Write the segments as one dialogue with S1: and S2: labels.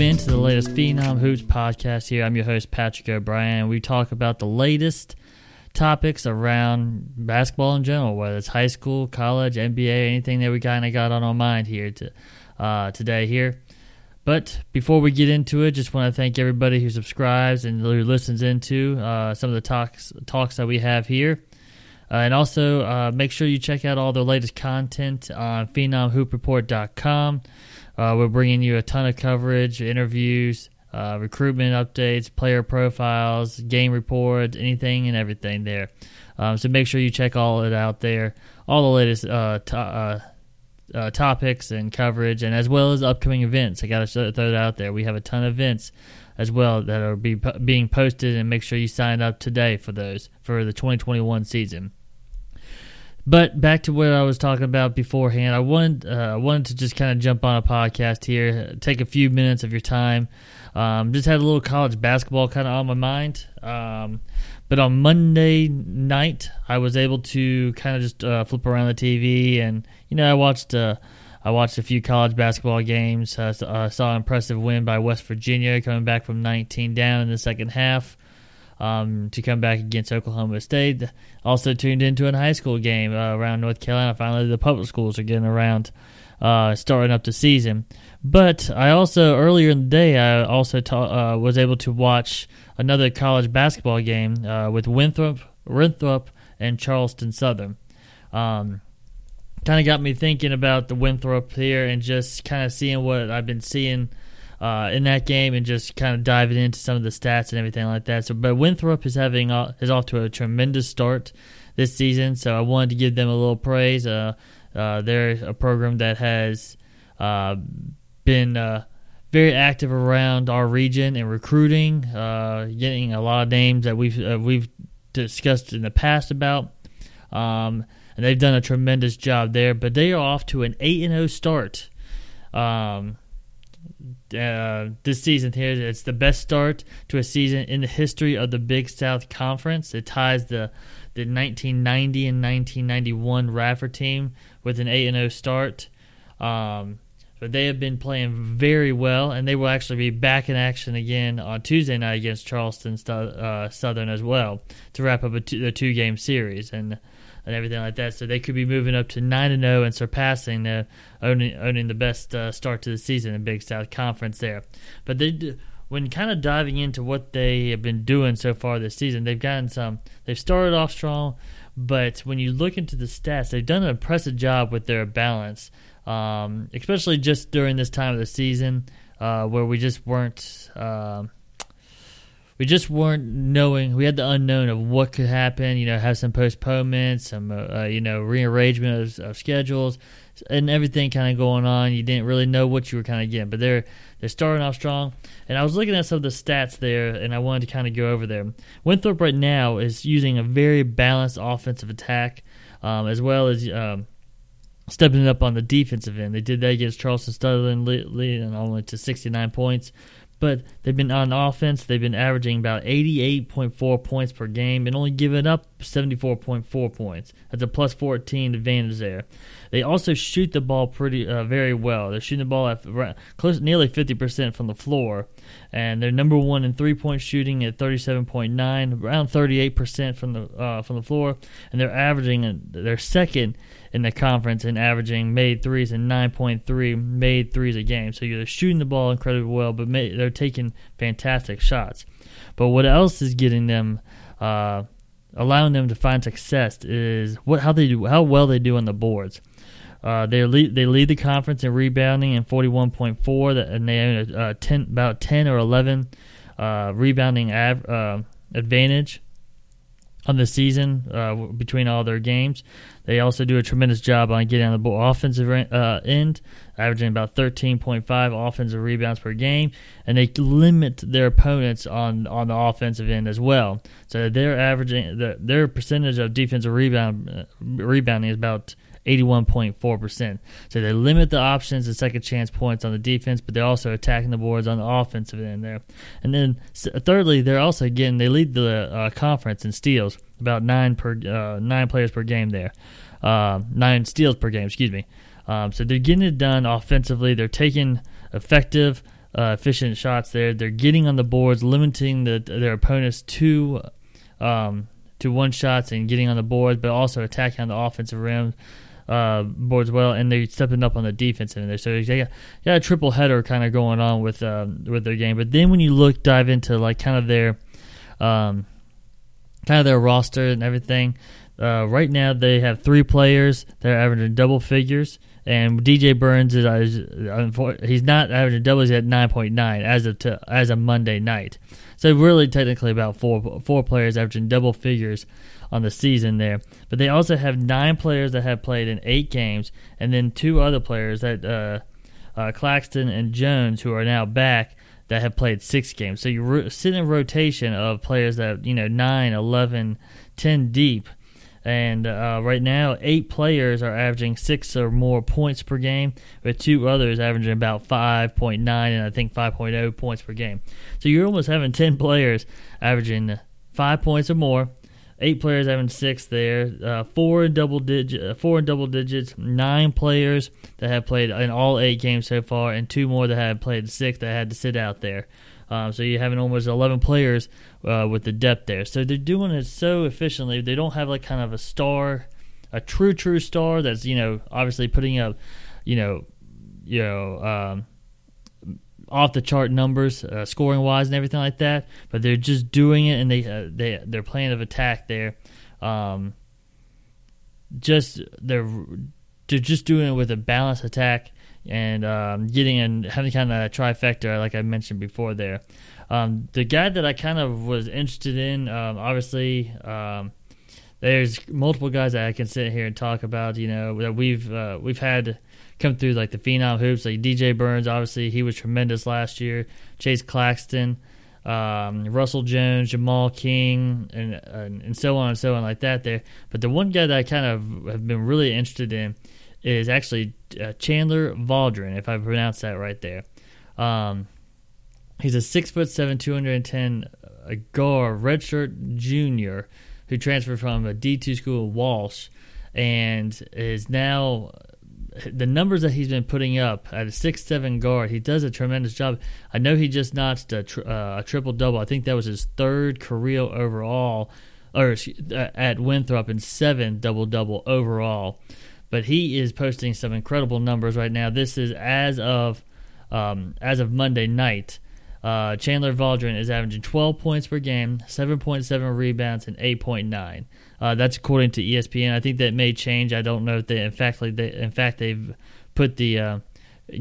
S1: Welcome into the latest Phenom Hoops podcast here. I'm your host, Patrick O'Brien. We talk about the latest topics around basketball in general, whether it's high school, college, NBA, anything that we kind of got on our mind here to, uh, today here. But before we get into it, just want to thank everybody who subscribes and who listens into uh, some of the talks talks that we have here. Uh, and also, uh, make sure you check out all the latest content on PhenomHoopReport.com. Uh, we're bringing you a ton of coverage, interviews, uh, recruitment updates, player profiles, game reports, anything and everything there. Um, so make sure you check all it out there, all the latest uh, to, uh, uh, topics and coverage, and as well as upcoming events. I got to throw that out there. We have a ton of events as well that are be, being posted, and make sure you sign up today for those for the 2021 season. But back to what I was talking about beforehand, I wanted uh, wanted to just kind of jump on a podcast here, take a few minutes of your time. Um, just had a little college basketball kind of on my mind. Um, but on Monday night, I was able to kind of just uh, flip around the TV, and you know, I watched uh, I watched a few college basketball games. I saw an impressive win by West Virginia, coming back from 19 down in the second half um, to come back against Oklahoma State. Also tuned into a high school game uh, around North Carolina. Finally, the public schools are getting around, uh, starting up the season. But I also earlier in the day I also ta- uh, was able to watch another college basketball game uh, with Winthrop, Winthrop and Charleston Southern. Um, kind of got me thinking about the Winthrop here and just kind of seeing what I've been seeing uh, in that game and just kind of diving into some of the stats and everything like that. So, but Winthrop is having uh, is off to a tremendous start this season. So I wanted to give them a little praise. Uh, uh, they're a program that has uh, been uh, very active around our region and recruiting, getting a lot of names that we've we've discussed in the past about. Um, and they've done a tremendous job there. But they are off to an eight and zero oh start. Um, uh, this season here. It's the best start to a season in the history of the Big South Conference. It ties the the 1990 and 1991 Radford team with an 8 0 start. Um, but they have been playing very well, and they will actually be back in action again on Tuesday night against Charleston uh, Southern as well to wrap up a two, a two game series. And and everything like that. So they could be moving up to nine and zero oh and surpassing the owning owning the best uh, start to the season in Big South Conference there. But they when kind of diving into what they have been doing so far this season, they've gotten some. They've started off strong, but when you look into the stats, they've done an impressive job with their balance, um, especially just during this time of the season uh, where we just weren't. Uh, we just weren't knowing. We had the unknown of what could happen. You know, have some postponements, some uh, uh, you know rearrangement of, of, schedules, and everything kind of going on. You didn't really know what you were kind of getting, but they're they're starting off strong. And I was looking at some of the stats there, and I wanted to kind of go over there. Winthrop right now is using a very balanced offensive attack, um, as well as. Um, stepping it up on the defensive end. They did that against Charleston Southern, leading only to 69 points but they've been on offense. They've been averaging about 88.4 points per game and only giving up 74.4 points. That's a plus 14 advantage there. They also shoot the ball pretty uh, very well. They're shooting the ball at close nearly 50% from the floor, and they're number one in three point shooting at 37.9, around 38% from the uh, from the floor, and they're averaging they're second in the conference and averaging made threes and 9.3 made threes a game. So you're shooting the ball incredibly well, but they're taking fantastic shots. But what else is getting them, uh, allowing them to find success is what how they do how well they do on the boards. Uh, they lead they lead the conference in rebounding in 41.4, and they own a, a 10 about 10 or 11 uh, rebounding av- uh, advantage on the season uh, between all their games. They also do a tremendous job on getting on the offensive uh, end, averaging about 13.5 offensive rebounds per game, and they limit their opponents on on the offensive end as well. So they're averaging the, their percentage of defensive rebound uh, rebounding is about 81.4%. So they limit the options and second chance points on the defense, but they're also attacking the boards on the offensive end there. And then thirdly, they're also getting they lead the uh, conference in steals, about nine per uh, nine players per game there, uh, nine steals per game. Excuse me. Um, so they're getting it done offensively. They're taking effective uh, efficient shots there. They're getting on the boards, limiting the, their opponents to um, to one shots and getting on the board, but also attacking on the offensive rim uh, boards well, and they're stepping up on the defense in there. So they got, got a triple header kind of going on with um, with their game. But then when you look dive into like kind of their um, kind of their roster and everything, uh, right now they have three players that are averaging double figures. And DJ Burns is he's not averaging doubles at nine point nine as of to, as of Monday night. So really, technically, about four four players averaging double figures on the season there. But they also have nine players that have played in eight games, and then two other players that uh, uh, Claxton and Jones, who are now back, that have played six games. So you're sitting in rotation of players that you know nine, eleven, ten deep. And uh, right now, eight players are averaging six or more points per game, with two others averaging about 5.9 and I think 5.0 points per game. So you're almost having 10 players averaging five points or more, eight players having six there, uh, four in double digit, uh, four double digits, nine players that have played in all eight games so far, and two more that have played six that had to sit out there. Um, so you're having almost 11 players uh, with the depth there. So they're doing it so efficiently. They don't have like kind of a star, a true true star that's you know obviously putting up, you know, you know. Um, off the chart numbers, uh, scoring wise, and everything like that. But they're just doing it, and they uh, they their plan of attack there, um, just they're they're just doing it with a balanced attack and um, getting and having kind of a trifecta, like I mentioned before there. Um, the guy that I kind of was interested in, um, obviously, um, there's multiple guys that I can sit here and talk about. You know that we've uh, we've had come through like the phenom hoops, like DJ Burns. Obviously, he was tremendous last year. Chase Claxton, um, Russell Jones, Jamal King, and, and, and so on and so on like that. There, but the one guy that I kind of have been really interested in is actually uh, Chandler Vaudrin, if I pronounce that right there. Um, he's a six foot seven, two hundred and ten uh, guard, redshirt junior, who transferred from a D two school, Walsh, and is now the numbers that he's been putting up at a six seven guard, he does a tremendous job. I know he just notched a, tri- uh, a triple double. I think that was his third career overall, or uh, at Winthrop, and seven double double overall. But he is posting some incredible numbers right now. This is as of um, as of Monday night. Uh, Chandler Vaudrin is averaging 12 points per game, 7.7 rebounds, and 8.9. Uh, that's according to ESPN. I think that may change. I don't know if they, in fact, like they, in fact, they've put the uh,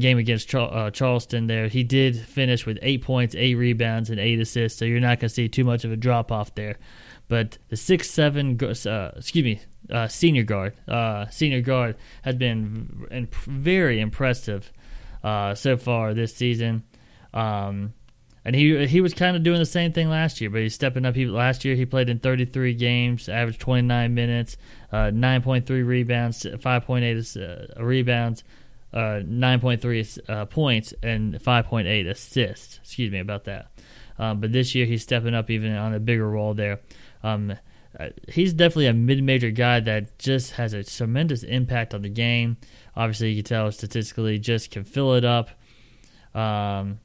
S1: game against Char- uh, Charleston there. He did finish with eight points, eight rebounds, and eight assists. So you're not going to see too much of a drop off there. But the six seven, uh, excuse me, uh, senior guard, senior guard has been very impressive so far this season. Um, and he he was kind of doing the same thing last year, but he's stepping up. He last year he played in 33 games, averaged 29 minutes, uh, 9.3 rebounds, 5.8 uh, rebounds, uh, 9.3 uh, points, and 5.8 assists. Excuse me about that. Um, but this year he's stepping up even on a bigger role there. Um, uh, he's definitely a mid-major guy that just has a tremendous impact on the game. Obviously, you can tell statistically, just can fill it up. Um,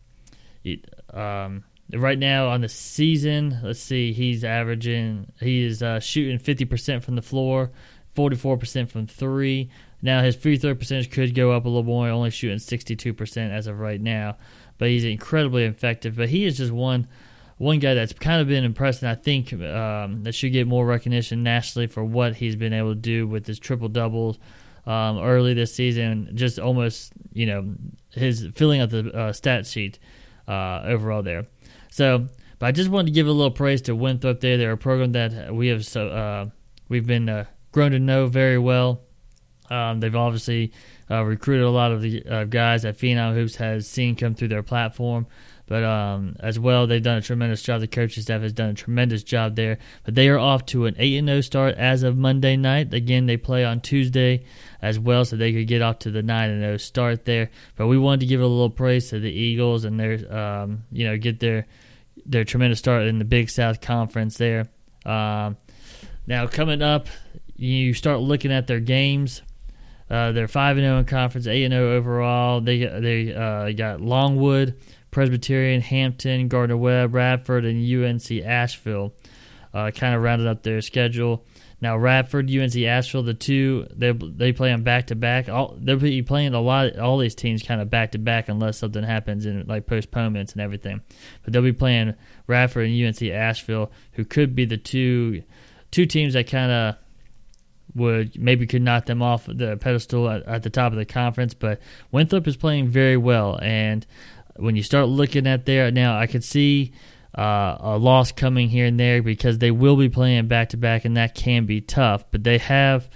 S1: um, right now on the season, let's see, he's averaging, he is uh, shooting 50% from the floor, 44% from three. Now his free throw percentage could go up a little more, only shooting 62% as of right now. But he's incredibly effective. But he is just one one guy that's kind of been impressed, and I think um, that should get more recognition nationally for what he's been able to do with his triple doubles um, early this season. Just almost, you know, his filling out the uh, stat sheet uh, overall there. So, but I just wanted to give a little praise to Winthrop there. They're a program that we have so uh, we've been uh, grown to know very well. Um, they've obviously uh, recruited a lot of the uh, guys that Phenom Hoops has seen come through their platform. But um, as well, they've done a tremendous job. The coaching staff has done a tremendous job there. But they are off to an 8 0 start as of Monday night. Again, they play on Tuesday as well, so they could get off to the 9 0 start there. But we wanted to give a little praise to the Eagles and their, um, you know, get their their tremendous start in the Big South Conference there. Um, now, coming up, you start looking at their games. Uh, they're five and zero in conference, eight and zero overall. They they uh, got Longwood, Presbyterian, Hampton, Gardner Webb, Radford, and UNC Asheville. Uh, kind of rounded up their schedule. Now Radford, UNC Asheville, the two they they play them back to back. They'll be playing a lot. All these teams kind of back to back unless something happens in like postponements and everything. But they'll be playing Radford and UNC Asheville, who could be the two two teams that kind of would maybe could knock them off the pedestal at, at the top of the conference. But Winthrop is playing very well, and when you start looking at there now, I could see uh, a loss coming here and there because they will be playing back to back, and that can be tough. But they have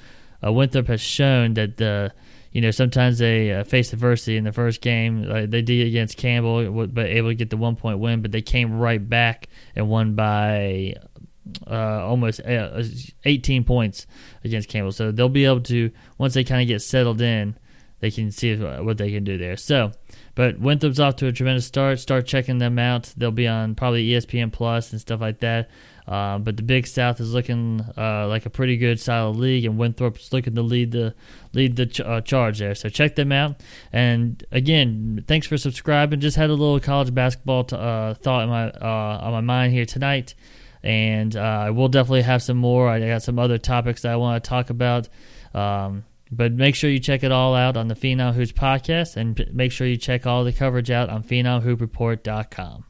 S1: uh, Winthrop has shown that the you know sometimes they uh, face adversity in the first game. Uh, they did against Campbell, but able to get the one point win. But they came right back and won by uh, almost uh, 18 points against Campbell. So they'll be able to once they kind of get settled in, they can see what they can do there. So but Winthrop's off to a tremendous start. Start checking them out. They'll be on probably ESPN Plus and stuff like that. Uh, but the Big South is looking uh, like a pretty good solid league, and Winthrop's looking to lead the lead the ch- uh, charge there. So check them out. And again, thanks for subscribing. Just had a little college basketball t- uh, thought in my uh, on my mind here tonight, and uh, I will definitely have some more. I got some other topics that I want to talk about. Um, but make sure you check it all out on the Phenom Hoops podcast and make sure you check all the coverage out on PhenomHoopReport.com.